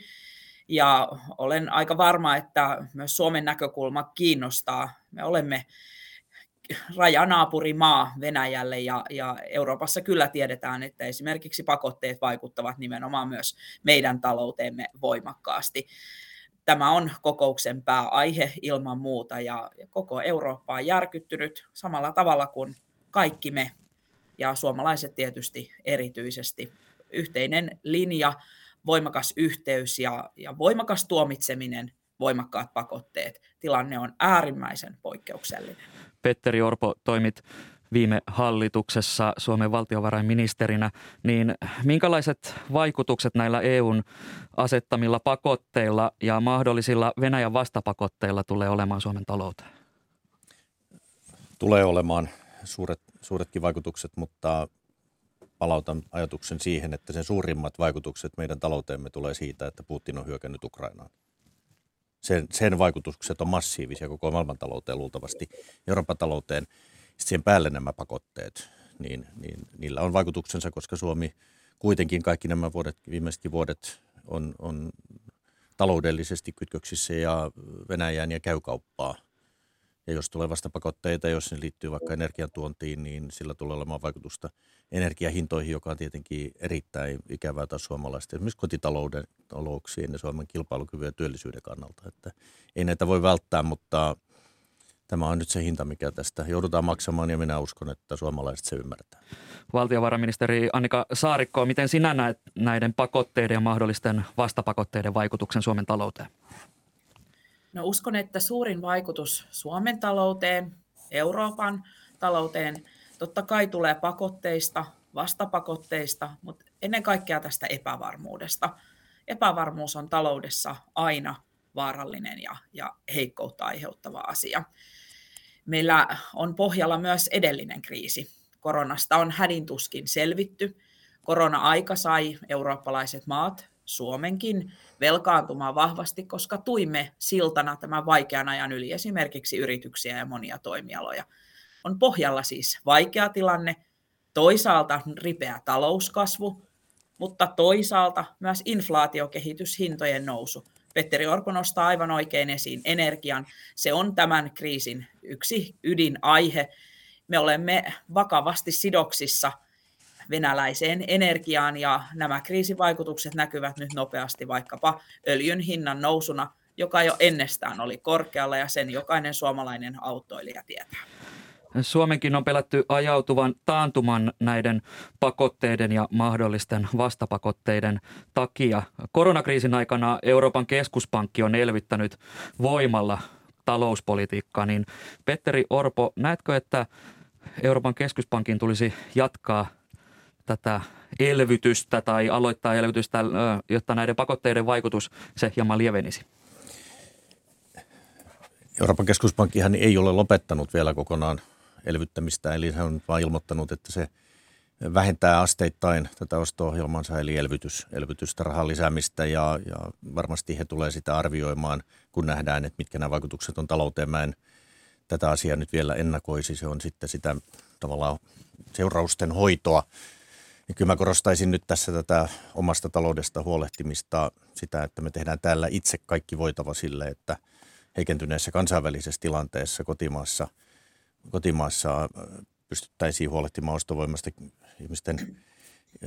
Ja olen aika varma, että myös Suomen näkökulma kiinnostaa. Me olemme rajanaapurimaa Venäjälle ja, ja Euroopassa kyllä tiedetään, että esimerkiksi pakotteet vaikuttavat nimenomaan myös meidän talouteemme voimakkaasti. Tämä on kokouksen pääaihe ilman muuta ja koko Eurooppa on järkyttynyt samalla tavalla kuin kaikki me ja suomalaiset tietysti erityisesti. Yhteinen linja, voimakas yhteys ja, ja voimakas tuomitseminen, voimakkaat pakotteet. Tilanne on äärimmäisen poikkeuksellinen. Petteri Orpo toimit viime hallituksessa Suomen valtiovarainministerinä, niin minkälaiset vaikutukset näillä EUn asettamilla pakotteilla ja mahdollisilla Venäjän vastapakotteilla tulee olemaan Suomen talouteen? Tulee olemaan suuret, suuretkin vaikutukset, mutta palautan ajatuksen siihen, että sen suurimmat vaikutukset meidän talouteemme tulee siitä, että Putin on hyökännyt Ukrainaan sen, sen vaikutukset on massiivisia koko maailmantalouteen luultavasti, Euroopan talouteen. Sitten siihen päälle nämä pakotteet, niin, niin niillä on vaikutuksensa, koska Suomi kuitenkin kaikki nämä vuodet, viimeisetkin vuodet on, on taloudellisesti kytköksissä ja Venäjään ja käy kauppaa – ja jos tulee vastapakotteita, jos ne liittyy vaikka energiantuontiin, niin sillä tulee olemaan vaikutusta energiahintoihin, joka on tietenkin erittäin ikävää taas suomalaisten, esimerkiksi kotitalouden talouksien ja Suomen kilpailukyvyn ja työllisyyden kannalta. Että ei näitä voi välttää, mutta tämä on nyt se hinta, mikä tästä joudutaan maksamaan ja minä uskon, että suomalaiset se ymmärtää. Valtiovarainministeri Annika Saarikko, miten sinä näet näiden pakotteiden ja mahdollisten vastapakotteiden vaikutuksen Suomen talouteen? No uskon, että suurin vaikutus Suomen talouteen, Euroopan talouteen totta kai tulee pakotteista, vastapakotteista, mutta ennen kaikkea tästä epävarmuudesta. Epävarmuus on taloudessa aina vaarallinen ja, ja heikkoutta aiheuttava asia. Meillä on pohjalla myös edellinen kriisi. Koronasta on hädintuskin selvitty. Korona-aika sai eurooppalaiset maat, Suomenkin, velkaantumaan vahvasti, koska tuimme siltana tämän vaikean ajan yli esimerkiksi yrityksiä ja monia toimialoja. On pohjalla siis vaikea tilanne, toisaalta ripeä talouskasvu, mutta toisaalta myös inflaatiokehitys, hintojen nousu. Petteri Orpo nostaa aivan oikein esiin energian. Se on tämän kriisin yksi ydinaihe. Me olemme vakavasti sidoksissa venäläiseen energiaan ja nämä kriisivaikutukset näkyvät nyt nopeasti vaikkapa öljyn hinnan nousuna, joka jo ennestään oli korkealla ja sen jokainen suomalainen autoilija tietää. Suomenkin on pelätty ajautuvan taantuman näiden pakotteiden ja mahdollisten vastapakotteiden takia. Koronakriisin aikana Euroopan keskuspankki on elvyttänyt voimalla talouspolitiikkaa, niin Petteri Orpo, näetkö, että Euroopan keskuspankin tulisi jatkaa tätä elvytystä tai aloittaa elvytystä, jotta näiden pakotteiden vaikutus se hieman lievenisi? Euroopan keskuspankkihan ei ole lopettanut vielä kokonaan elvyttämistä, eli hän on vain ilmoittanut, että se vähentää asteittain tätä osto-ohjelmansa, eli elvytys, elvytystä, rahan lisäämistä, ja, ja varmasti he tulee sitä arvioimaan, kun nähdään, että mitkä nämä vaikutukset on talouteen. Mä en tätä asiaa nyt vielä ennakoisi, se on sitten sitä tavallaan seurausten hoitoa. Ja kyllä mä korostaisin nyt tässä tätä omasta taloudesta huolehtimista, sitä, että me tehdään täällä itse kaikki voitava sille, että heikentyneessä kansainvälisessä tilanteessa kotimaassa – kotimaassa äh, pystyttäisiin huolehtimaan ostovoimasta ihmisten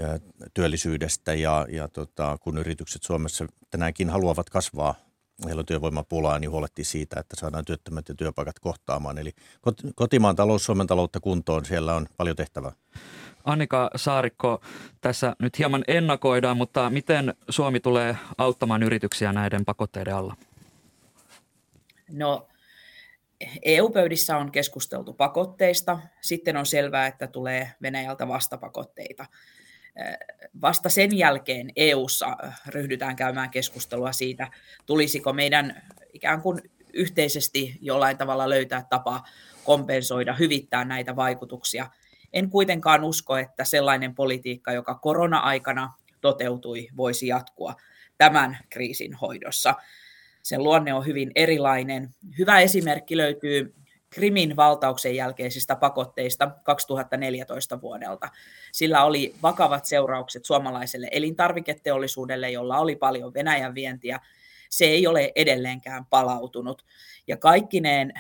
äh, työllisyydestä ja, ja tota, kun yritykset Suomessa tänäänkin haluavat kasvaa, heillä on työvoimapulaa, niin huolehtii siitä, että saadaan työttömät ja työpaikat kohtaamaan. Eli kotimaan talous, Suomen taloutta kuntoon, siellä on paljon tehtävää. Annika Saarikko, tässä nyt hieman ennakoidaan, mutta miten Suomi tulee auttamaan yrityksiä näiden pakotteiden alla? No EU-pöydissä on keskusteltu pakotteista, sitten on selvää, että tulee Venäjältä vastapakotteita. Vasta sen jälkeen EU:ssa ryhdytään käymään keskustelua siitä, tulisiko meidän ikään kuin yhteisesti jollain tavalla löytää tapa kompensoida, hyvittää näitä vaikutuksia. En kuitenkaan usko, että sellainen politiikka, joka korona-aikana toteutui, voisi jatkua tämän kriisin hoidossa sen luonne on hyvin erilainen. Hyvä esimerkki löytyy Krimin valtauksen jälkeisistä pakotteista 2014 vuodelta. Sillä oli vakavat seuraukset suomalaiselle elintarviketeollisuudelle, jolla oli paljon Venäjän vientiä. Se ei ole edelleenkään palautunut. Ja kaikkineen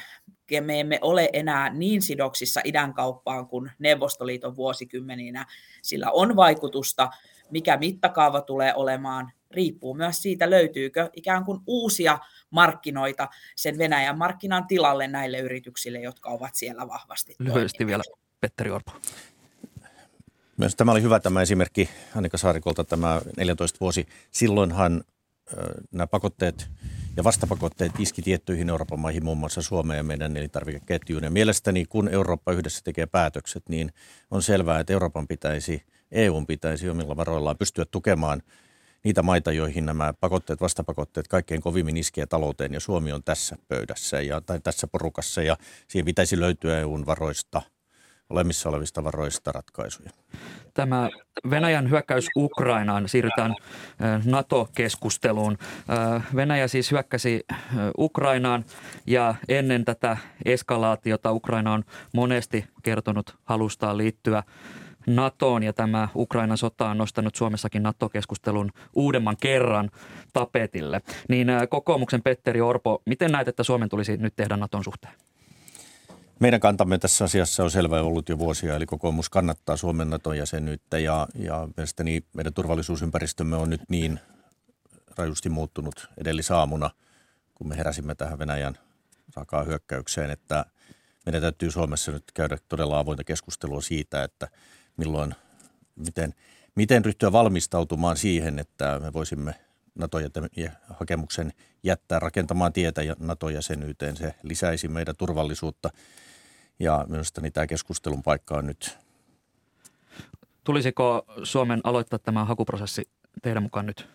me emme ole enää niin sidoksissa idän kauppaan kuin Neuvostoliiton vuosikymmeninä. Sillä on vaikutusta, mikä mittakaava tulee olemaan, riippuu myös siitä, löytyykö ikään kuin uusia markkinoita sen Venäjän markkinan tilalle näille yrityksille, jotka ovat siellä vahvasti Lyhyesti vielä Petteri Orpo. Myös tämä oli hyvä tämä esimerkki Annika Saarikolta, tämä 14 vuosi. Silloinhan nämä pakotteet ja vastapakotteet iski tiettyihin Euroopan maihin, muun muassa Suomeen ja meidän elintarvikeketjuun. Ja mielestäni kun Eurooppa yhdessä tekee päätökset, niin on selvää, että Euroopan pitäisi, EUn pitäisi omilla varoillaan pystyä tukemaan niitä maita, joihin nämä pakotteet, vastapakotteet kaikkein kovimmin iskee talouteen, ja Suomi on tässä pöydässä ja, tai tässä porukassa, ja siihen pitäisi löytyä EUn varoista, olemissa olevista varoista ratkaisuja. Tämä Venäjän hyökkäys Ukrainaan, siirrytään NATO-keskusteluun. Venäjä siis hyökkäsi Ukrainaan ja ennen tätä eskalaatiota Ukraina on monesti kertonut halustaan liittyä NATOon ja tämä Ukrainan sota on nostanut Suomessakin NATO-keskustelun uudemman kerran tapetille. Niin kokoomuksen Petteri Orpo, miten näet, että Suomen tulisi nyt tehdä NATOn suhteen? Meidän kantamme tässä asiassa on selvä ollut jo vuosia, eli kokoomus kannattaa Suomen NATO-jäsenyyttä ja, ja mielestäni meidän turvallisuusympäristömme on nyt niin rajusti muuttunut edellisaamuna, kun me heräsimme tähän Venäjän rakaa hyökkäykseen, että meidän täytyy Suomessa nyt käydä todella avointa keskustelua siitä, että milloin, miten, miten ryhtyä valmistautumaan siihen, että me voisimme NATO-hakemuksen jättää rakentamaan tietä NATO-jäsenyyteen. Se lisäisi meidän turvallisuutta ja minusta niin tämä keskustelun paikka on nyt. Tulisiko Suomen aloittaa tämä hakuprosessi teidän mukaan nyt?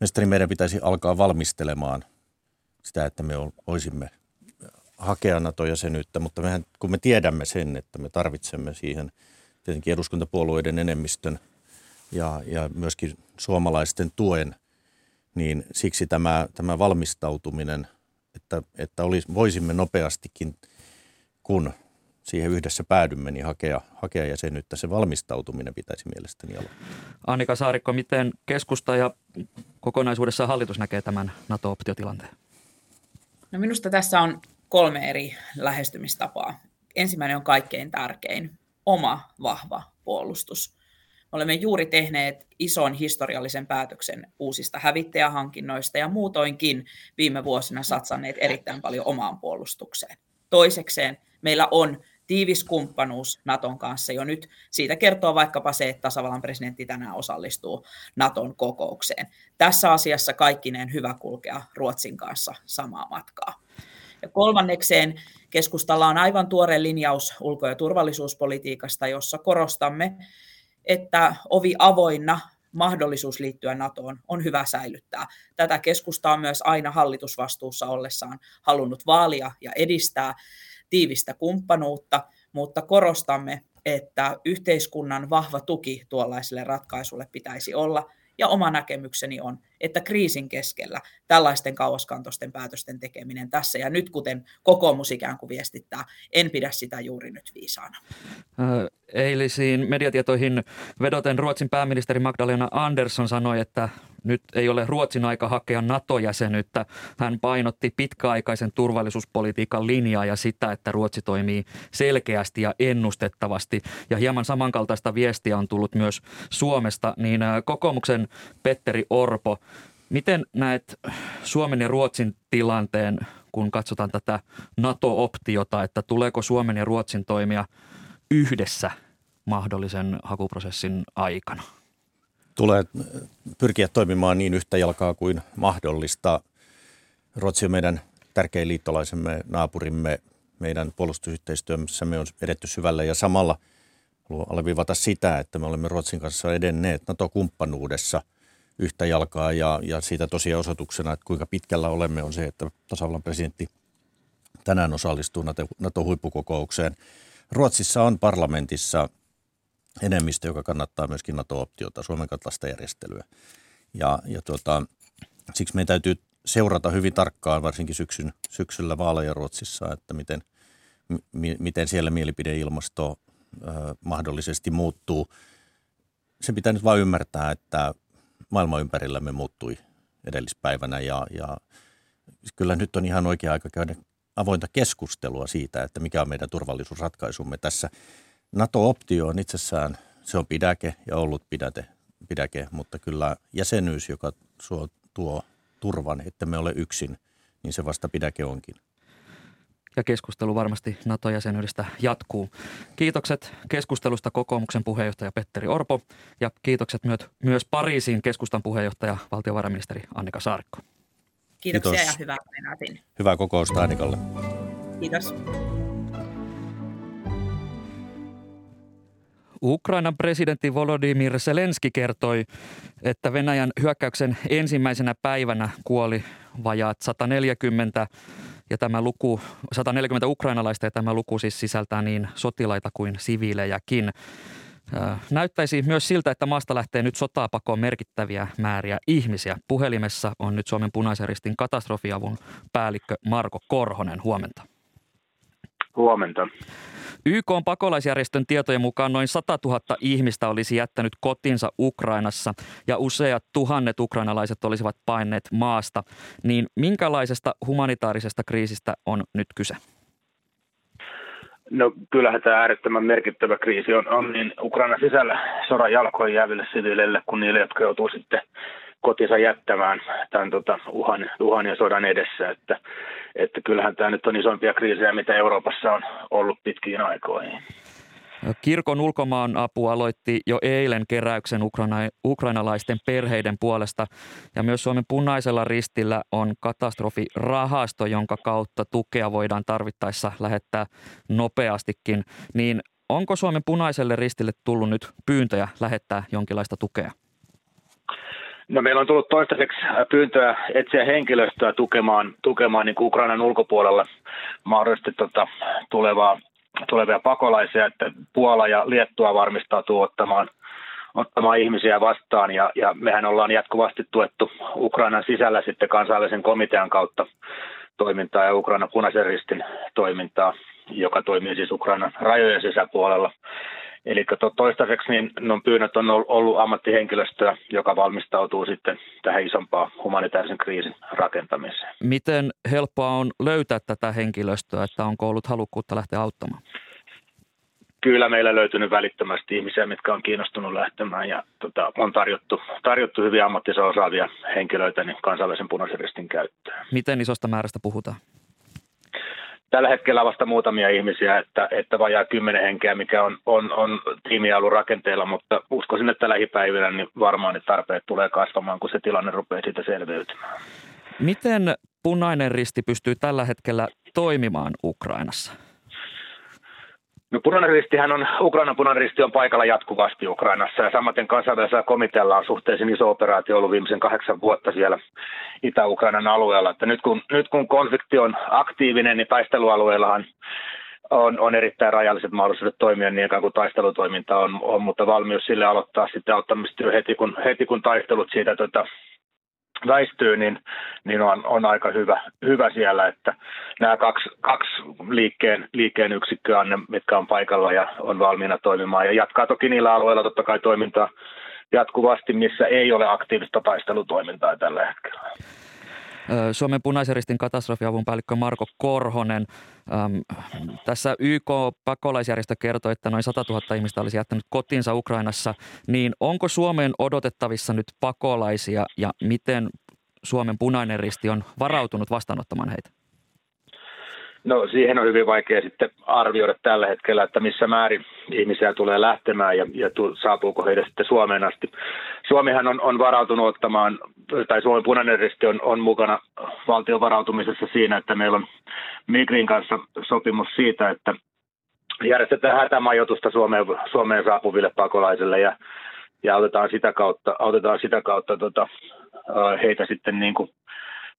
Mielestäni meidän pitäisi alkaa valmistelemaan sitä, että me voisimme hakea NATO-jäsenyyttä, mutta mehän, kun me tiedämme sen, että me tarvitsemme siihen tietenkin eduskuntapuolueiden enemmistön ja, ja myöskin suomalaisten tuen, niin siksi tämä, tämä valmistautuminen, että, että olisi, voisimme nopeastikin, kun siihen yhdessä päädymme, niin hakea, hakea jäsenyyttä. Se valmistautuminen pitäisi mielestäni olla. Annika Saarikko, miten keskusta ja kokonaisuudessaan hallitus näkee tämän NATO-optiotilanteen? No minusta tässä on kolme eri lähestymistapaa. Ensimmäinen on kaikkein tärkein, oma vahva puolustus. Olemme juuri tehneet ison historiallisen päätöksen uusista hävittäjähankinnoista ja muutoinkin viime vuosina satsanneet erittäin paljon omaan puolustukseen. Toisekseen meillä on tiivis kumppanuus Naton kanssa jo nyt. Siitä kertoo vaikkapa se, että tasavallan presidentti tänään osallistuu Naton kokoukseen. Tässä asiassa kaikkineen hyvä kulkea Ruotsin kanssa samaa matkaa. Ja kolmannekseen keskustalla on aivan tuore linjaus ulko- ja turvallisuuspolitiikasta, jossa korostamme, että ovi avoinna mahdollisuus liittyä NATOon on hyvä säilyttää. Tätä keskusta on myös aina hallitusvastuussa ollessaan halunnut vaalia ja edistää tiivistä kumppanuutta, mutta korostamme, että yhteiskunnan vahva tuki tuollaiselle ratkaisulle pitäisi olla. Ja oma näkemykseni on, että kriisin keskellä tällaisten kauaskantoisten päätösten tekeminen tässä ja nyt, kuten kokoomus ikään kuin viestittää, en pidä sitä juuri nyt viisaana. Eilisiin mediatietoihin vedoten Ruotsin pääministeri Magdalena Andersson sanoi, että nyt ei ole Ruotsin aika hakea NATO-jäsenyyttä. Hän painotti pitkäaikaisen turvallisuuspolitiikan linjaa ja sitä, että Ruotsi toimii selkeästi ja ennustettavasti. Ja hieman samankaltaista viestiä on tullut myös Suomesta. Niin kokoomuksen Petteri Orpo, miten näet Suomen ja Ruotsin tilanteen, kun katsotaan tätä NATO-optiota, että tuleeko Suomen ja Ruotsin toimia yhdessä mahdollisen hakuprosessin aikana? tulee pyrkiä toimimaan niin yhtä jalkaa kuin mahdollista. Ruotsi on meidän tärkein liittolaisemme, naapurimme, meidän puolustusyhteistyössämme on edetty syvälle ja samalla haluan alleviivata sitä, että me olemme Ruotsin kanssa edenneet NATO-kumppanuudessa yhtä jalkaa ja, ja siitä tosiaan osoituksena, että kuinka pitkällä olemme on se, että tasavallan presidentti tänään osallistuu NATO-huippukokoukseen. Ruotsissa on parlamentissa enemmistö, joka kannattaa myöskin NATO-optiota, Suomen kaltaista järjestelyä. Ja, ja tuota, siksi meidän täytyy seurata hyvin tarkkaan, varsinkin syksyn, syksyllä vaaleja Ruotsissa, että miten, mi, miten siellä mielipideilmasto ö, mahdollisesti muuttuu. Se pitää nyt vain ymmärtää, että maailma ympärillämme muuttui edellispäivänä ja, ja kyllä nyt on ihan oikea aika käydä avointa keskustelua siitä, että mikä on meidän turvallisuusratkaisumme tässä – NATO-optio on itsessään, se on pidäke ja ollut pidäte, pidäke, mutta kyllä jäsenyys, joka tuo turvan, että me ole yksin, niin se vasta pidäke onkin. Ja keskustelu varmasti NATO-jäsenyydestä jatkuu. Kiitokset keskustelusta kokoomuksen puheenjohtaja Petteri Orpo ja kiitokset myös Pariisin keskustan puheenjohtaja valtiovarainministeri Annika Saarikko. Kiitoksia Kiitos. ja hyvää päivää Hyvää kokousta Annikalle. Kiitos. Ukrainan presidentti Volodymyr Zelenski kertoi, että Venäjän hyökkäyksen ensimmäisenä päivänä kuoli vajaat 140 ja tämä luku, 140 ukrainalaista ja tämä luku siis sisältää niin sotilaita kuin siviilejäkin. Näyttäisi myös siltä, että maasta lähtee nyt sotaa pakoon merkittäviä määriä ihmisiä. Puhelimessa on nyt Suomen punaisen ristin katastrofiavun päällikkö Marko Korhonen. Huomenta. Huomenta. YK on pakolaisjärjestön tietojen mukaan noin 100 000 ihmistä olisi jättänyt kotinsa Ukrainassa ja useat tuhannet ukrainalaiset olisivat paineet maasta. Niin minkälaisesta humanitaarisesta kriisistä on nyt kyse? No kyllähän tämä äärettömän merkittävä kriisi on, on niin Ukrainan sisällä sodan jalkoihin jääville siviileille kuin niille, jotka joutuu sitten kotinsa jättämään tämän tota, uhan, uhan ja sodan edessä. Että, että kyllähän tämä nyt on isompia kriisejä, mitä Euroopassa on ollut pitkiin aikoihin. Kirkon ulkomaan apu aloitti jo eilen keräyksen ukraina, ukrainalaisten perheiden puolesta ja myös Suomen punaisella ristillä on katastrofirahasto, jonka kautta tukea voidaan tarvittaessa lähettää nopeastikin. Niin onko Suomen punaiselle ristille tullut nyt pyyntöjä lähettää jonkinlaista tukea? No meillä on tullut toistaiseksi pyyntöä etsiä henkilöstöä tukemaan, tukemaan niin Ukrainan ulkopuolella mahdollisesti tota, tulevaa tulevia pakolaisia, että Puola ja Liettua varmistautuu ottamaan, ottamaan ihmisiä vastaan ja, ja mehän ollaan jatkuvasti tuettu Ukrainan sisällä sitten kansainvälisen komitean kautta toimintaa ja Ukraina punaisen ristin toimintaa, joka toimii siis Ukrainan rajojen sisäpuolella. Eli toistaiseksi niin no, pyynnöt on ollut ammattihenkilöstöä, joka valmistautuu sitten tähän isompaan humanitaarisen kriisin rakentamiseen. Miten helppoa on löytää tätä henkilöstöä, että onko ollut halukkuutta lähteä auttamaan? Kyllä meillä löytynyt välittömästi ihmisiä, mitkä on kiinnostunut lähtemään ja tota, on tarjottu, tarjottu hyvin ammattisen osaavia henkilöitä niin kansainvälisen punaisen ristin käyttöön. Miten isosta määrästä puhutaan? Tällä hetkellä vasta muutamia ihmisiä, että, että vajaa kymmenen henkeä, mikä on, on, on tiimiä ollut rakenteella, mutta uskoisin, että lähipäivinä niin varmaan ne tarpeet tulee kasvamaan, kun se tilanne rupeaa siitä selviytymään. Miten punainen risti pystyy tällä hetkellä toimimaan Ukrainassa? No punainen ristihän on, Ukrainan punainen risti on paikalla jatkuvasti Ukrainassa ja samaten kansainvälisellä komitealla on suhteellisen iso operaatio ollut viimeisen kahdeksan vuotta siellä Itä-Ukrainan alueella. Että nyt, kun, nyt kun konflikti on aktiivinen, niin taistelualueellahan on, on erittäin rajalliset mahdollisuudet toimia niin kuin taistelutoiminta on, on, mutta valmius sille aloittaa sitten auttamistyö heti kun, heti kun taistelut siitä tota, väistyy, niin, niin on, on aika hyvä, hyvä siellä, että nämä kaksi, kaksi liikkeen, liikkeen yksikköä, ne, mitkä on paikalla ja on valmiina toimimaan ja jatkaa toki niillä alueilla totta kai toimintaa jatkuvasti, missä ei ole aktiivista taistelutoimintaa tällä hetkellä. Suomen punaisen ristin katastrofiavun päällikkö Marko Korhonen. Tässä YK-pakolaisjärjestö kertoi, että noin 100 000 ihmistä olisi jättänyt kotinsa Ukrainassa. Niin onko Suomeen odotettavissa nyt pakolaisia ja miten Suomen punainen risti on varautunut vastaanottamaan heitä? No siihen on hyvin vaikea sitten arvioida tällä hetkellä, että missä määrin ihmisiä tulee lähtemään ja, ja tu, saapuuko heidät sitten Suomeen asti. Suomihan on, on varautunut ottamaan, tai Suomen punainen risti on, on mukana valtion varautumisessa siinä, että meillä on Migrin kanssa sopimus siitä, että järjestetään hätämajoitusta Suomeen, Suomeen saapuville pakolaisille ja, ja autetaan sitä kautta, autetaan sitä kautta tota, heitä sitten niin kuin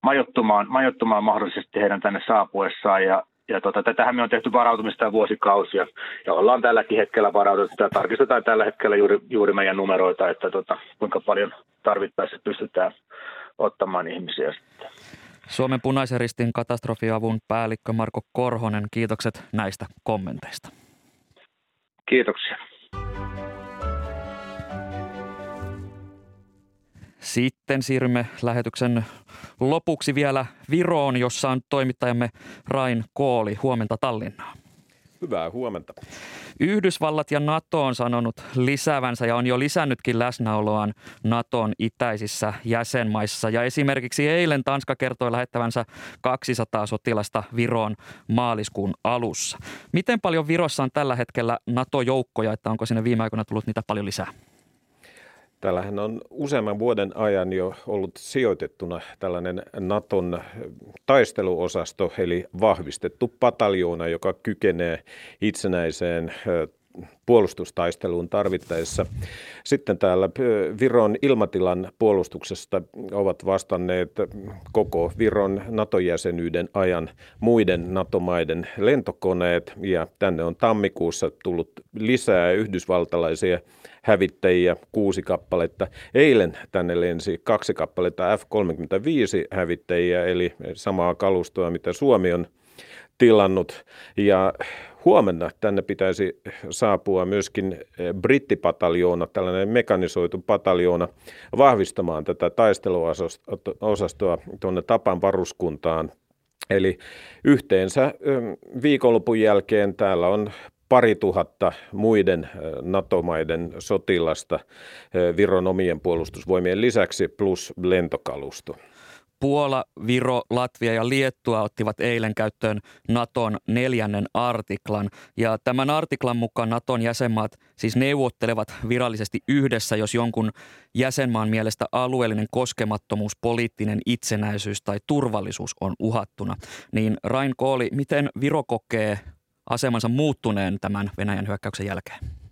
majoittumaan, majoittumaan mahdollisesti heidän tänne saapuessaan ja, ja tota, tätähän me on tehty varautumista vuosikausia ja ollaan tälläkin hetkellä varautunut. ja tarkistetaan tällä hetkellä juuri, juuri meidän numeroita, että tota, kuinka paljon tarvittaessa pystytään ottamaan ihmisiä sitten. Suomen punaisen ristin katastrofiavun päällikkö Marko Korhonen, kiitokset näistä kommenteista. Kiitoksia. Sitten siirrymme lähetyksen lopuksi vielä Viroon, jossa on toimittajamme Rain Kooli. Huomenta Tallinnaan. Hyvää huomenta. Yhdysvallat ja NATO on sanonut lisäävänsä ja on jo lisännytkin läsnäoloaan Naton itäisissä jäsenmaissa. Ja esimerkiksi eilen Tanska kertoi lähettävänsä 200 sotilasta Viroon maaliskuun alussa. Miten paljon Virossa on tällä hetkellä NATO-joukkoja, että onko sinne viime aikoina tullut niitä paljon lisää? Täällähän on useamman vuoden ajan jo ollut sijoitettuna tällainen Naton taisteluosasto, eli vahvistettu pataljoona, joka kykenee itsenäiseen puolustustaisteluun tarvittaessa. Sitten täällä Viron ilmatilan puolustuksesta ovat vastanneet koko Viron NATO-jäsenyyden ajan muiden NATO-maiden lentokoneet ja tänne on tammikuussa tullut lisää yhdysvaltalaisia hävittäjiä, kuusi kappaletta. Eilen tänne lensi kaksi kappaletta F-35 hävittäjiä, eli samaa kalustoa, mitä Suomi on tilannut. Ja huomenna tänne pitäisi saapua myöskin brittipataljoona, tällainen mekanisoitu pataljoona, vahvistamaan tätä taisteluosastoa tuonne Tapan varuskuntaan Eli yhteensä viikonlopun jälkeen täällä on pari tuhatta muiden NATO-maiden sotilasta Viron omien puolustusvoimien lisäksi plus lentokalusto. Puola, Viro, Latvia ja Liettua ottivat eilen käyttöön Naton neljännen artiklan. Ja tämän artiklan mukaan Naton jäsenmaat siis neuvottelevat virallisesti yhdessä, jos jonkun jäsenmaan mielestä alueellinen koskemattomuus, poliittinen itsenäisyys tai turvallisuus on uhattuna. Niin Rain Kooli, miten Viro kokee asemansa muuttuneen tämän Venäjän hyökkäyksen jälkeen?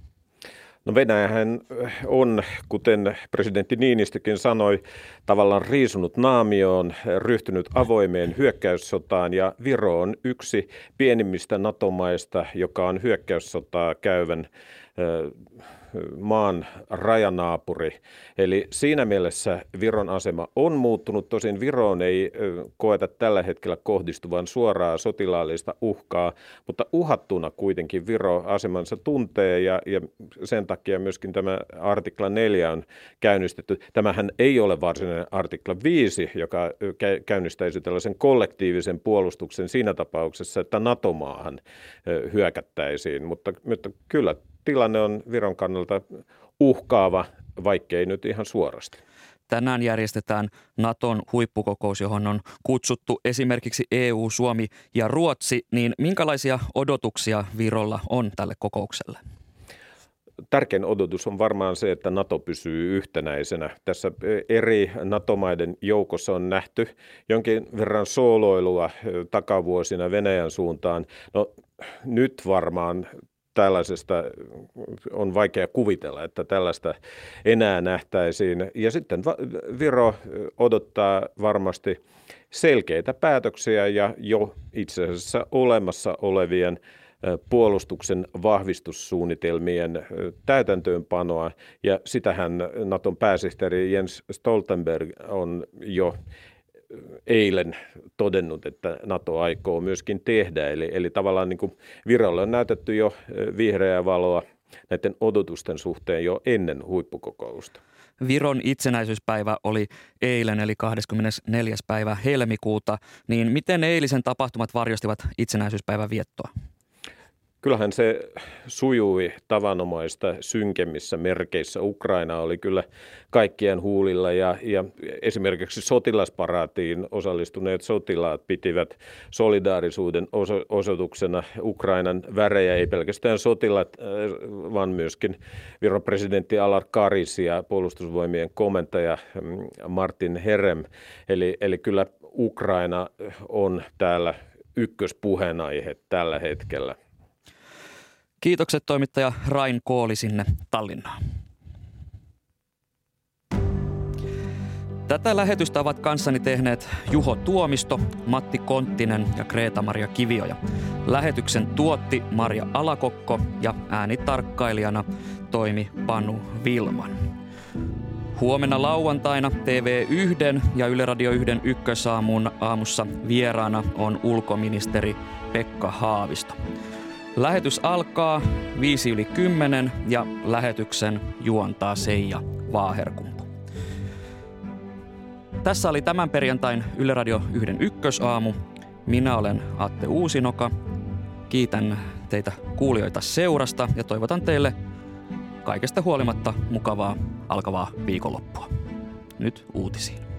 No Venäjähän on, kuten presidentti Niinistökin sanoi, tavallaan riisunut naamioon, ryhtynyt avoimeen hyökkäyssotaan ja Viro on yksi pienimmistä NATO-maista, joka on hyökkäyssotaa käyvän maan rajanaapuri. Eli siinä mielessä Viron asema on muuttunut. Tosin Viroon ei koeta tällä hetkellä kohdistuvan suoraa sotilaallista uhkaa, mutta uhattuna kuitenkin Viro asemansa tuntee ja, ja sen takia myöskin tämä artikla 4 on käynnistetty. Tämähän ei ole varsinainen artikla 5, joka käynnistäisi tällaisen kollektiivisen puolustuksen siinä tapauksessa, että NATO-maahan hyökättäisiin, mutta, mutta kyllä tilanne on Viron kannalta uhkaava, vaikkei nyt ihan suorasti. Tänään järjestetään Naton huippukokous, johon on kutsuttu esimerkiksi EU, Suomi ja Ruotsi. Niin minkälaisia odotuksia Virolla on tälle kokoukselle? Tärkein odotus on varmaan se, että NATO pysyy yhtenäisenä. Tässä eri NATO-maiden joukossa on nähty jonkin verran sooloilua takavuosina Venäjän suuntaan. No nyt varmaan tällaisesta on vaikea kuvitella, että tällaista enää nähtäisiin. Ja sitten Viro odottaa varmasti selkeitä päätöksiä ja jo itse asiassa olemassa olevien puolustuksen vahvistussuunnitelmien täytäntöönpanoa. Ja sitähän Naton pääsihteeri Jens Stoltenberg on jo eilen todennut, että NATO aikoo myöskin tehdä. Eli, eli tavallaan niin kuin Virolle on näytetty jo vihreää valoa näiden odotusten suhteen jo ennen huippukokousta. Viron itsenäisyyspäivä oli eilen eli 24. päivä helmikuuta, niin miten eilisen tapahtumat varjostivat itsenäisyyspäivän viettoa? Kyllähän se sujui tavanomaista synkemmissä merkeissä. Ukraina oli kyllä kaikkien huulilla ja, ja esimerkiksi sotilasparaatiin osallistuneet sotilaat pitivät solidaarisuuden oso- osoituksena Ukrainan värejä, ei pelkästään sotilat, äh, vaan myöskin Viron presidentti Alar Karis ja puolustusvoimien komentaja mm, Martin Herem. Eli, eli kyllä Ukraina on täällä ykköspuheenaihe tällä hetkellä. Kiitokset toimittaja Rain Kooli sinne Tallinnaan. Tätä lähetystä ovat kanssani tehneet Juho Tuomisto, Matti Konttinen ja Kreta-Maria Kivioja. Lähetyksen tuotti Maria Alakokko ja äänitarkkailijana toimi Panu Vilman. Huomenna lauantaina TV1 ja Yle Radio 1 ykkösaamun aamussa vieraana on ulkoministeri Pekka Haavisto. Lähetys alkaa 5 yli 10 ja lähetyksen juontaa Seija Vaaherkumpu. Tässä oli tämän perjantain Yle Radio 1 ykkösaamu. Minä olen Atte Uusinoka. Kiitän teitä kuulijoita seurasta ja toivotan teille kaikesta huolimatta mukavaa alkavaa viikonloppua. Nyt uutisiin.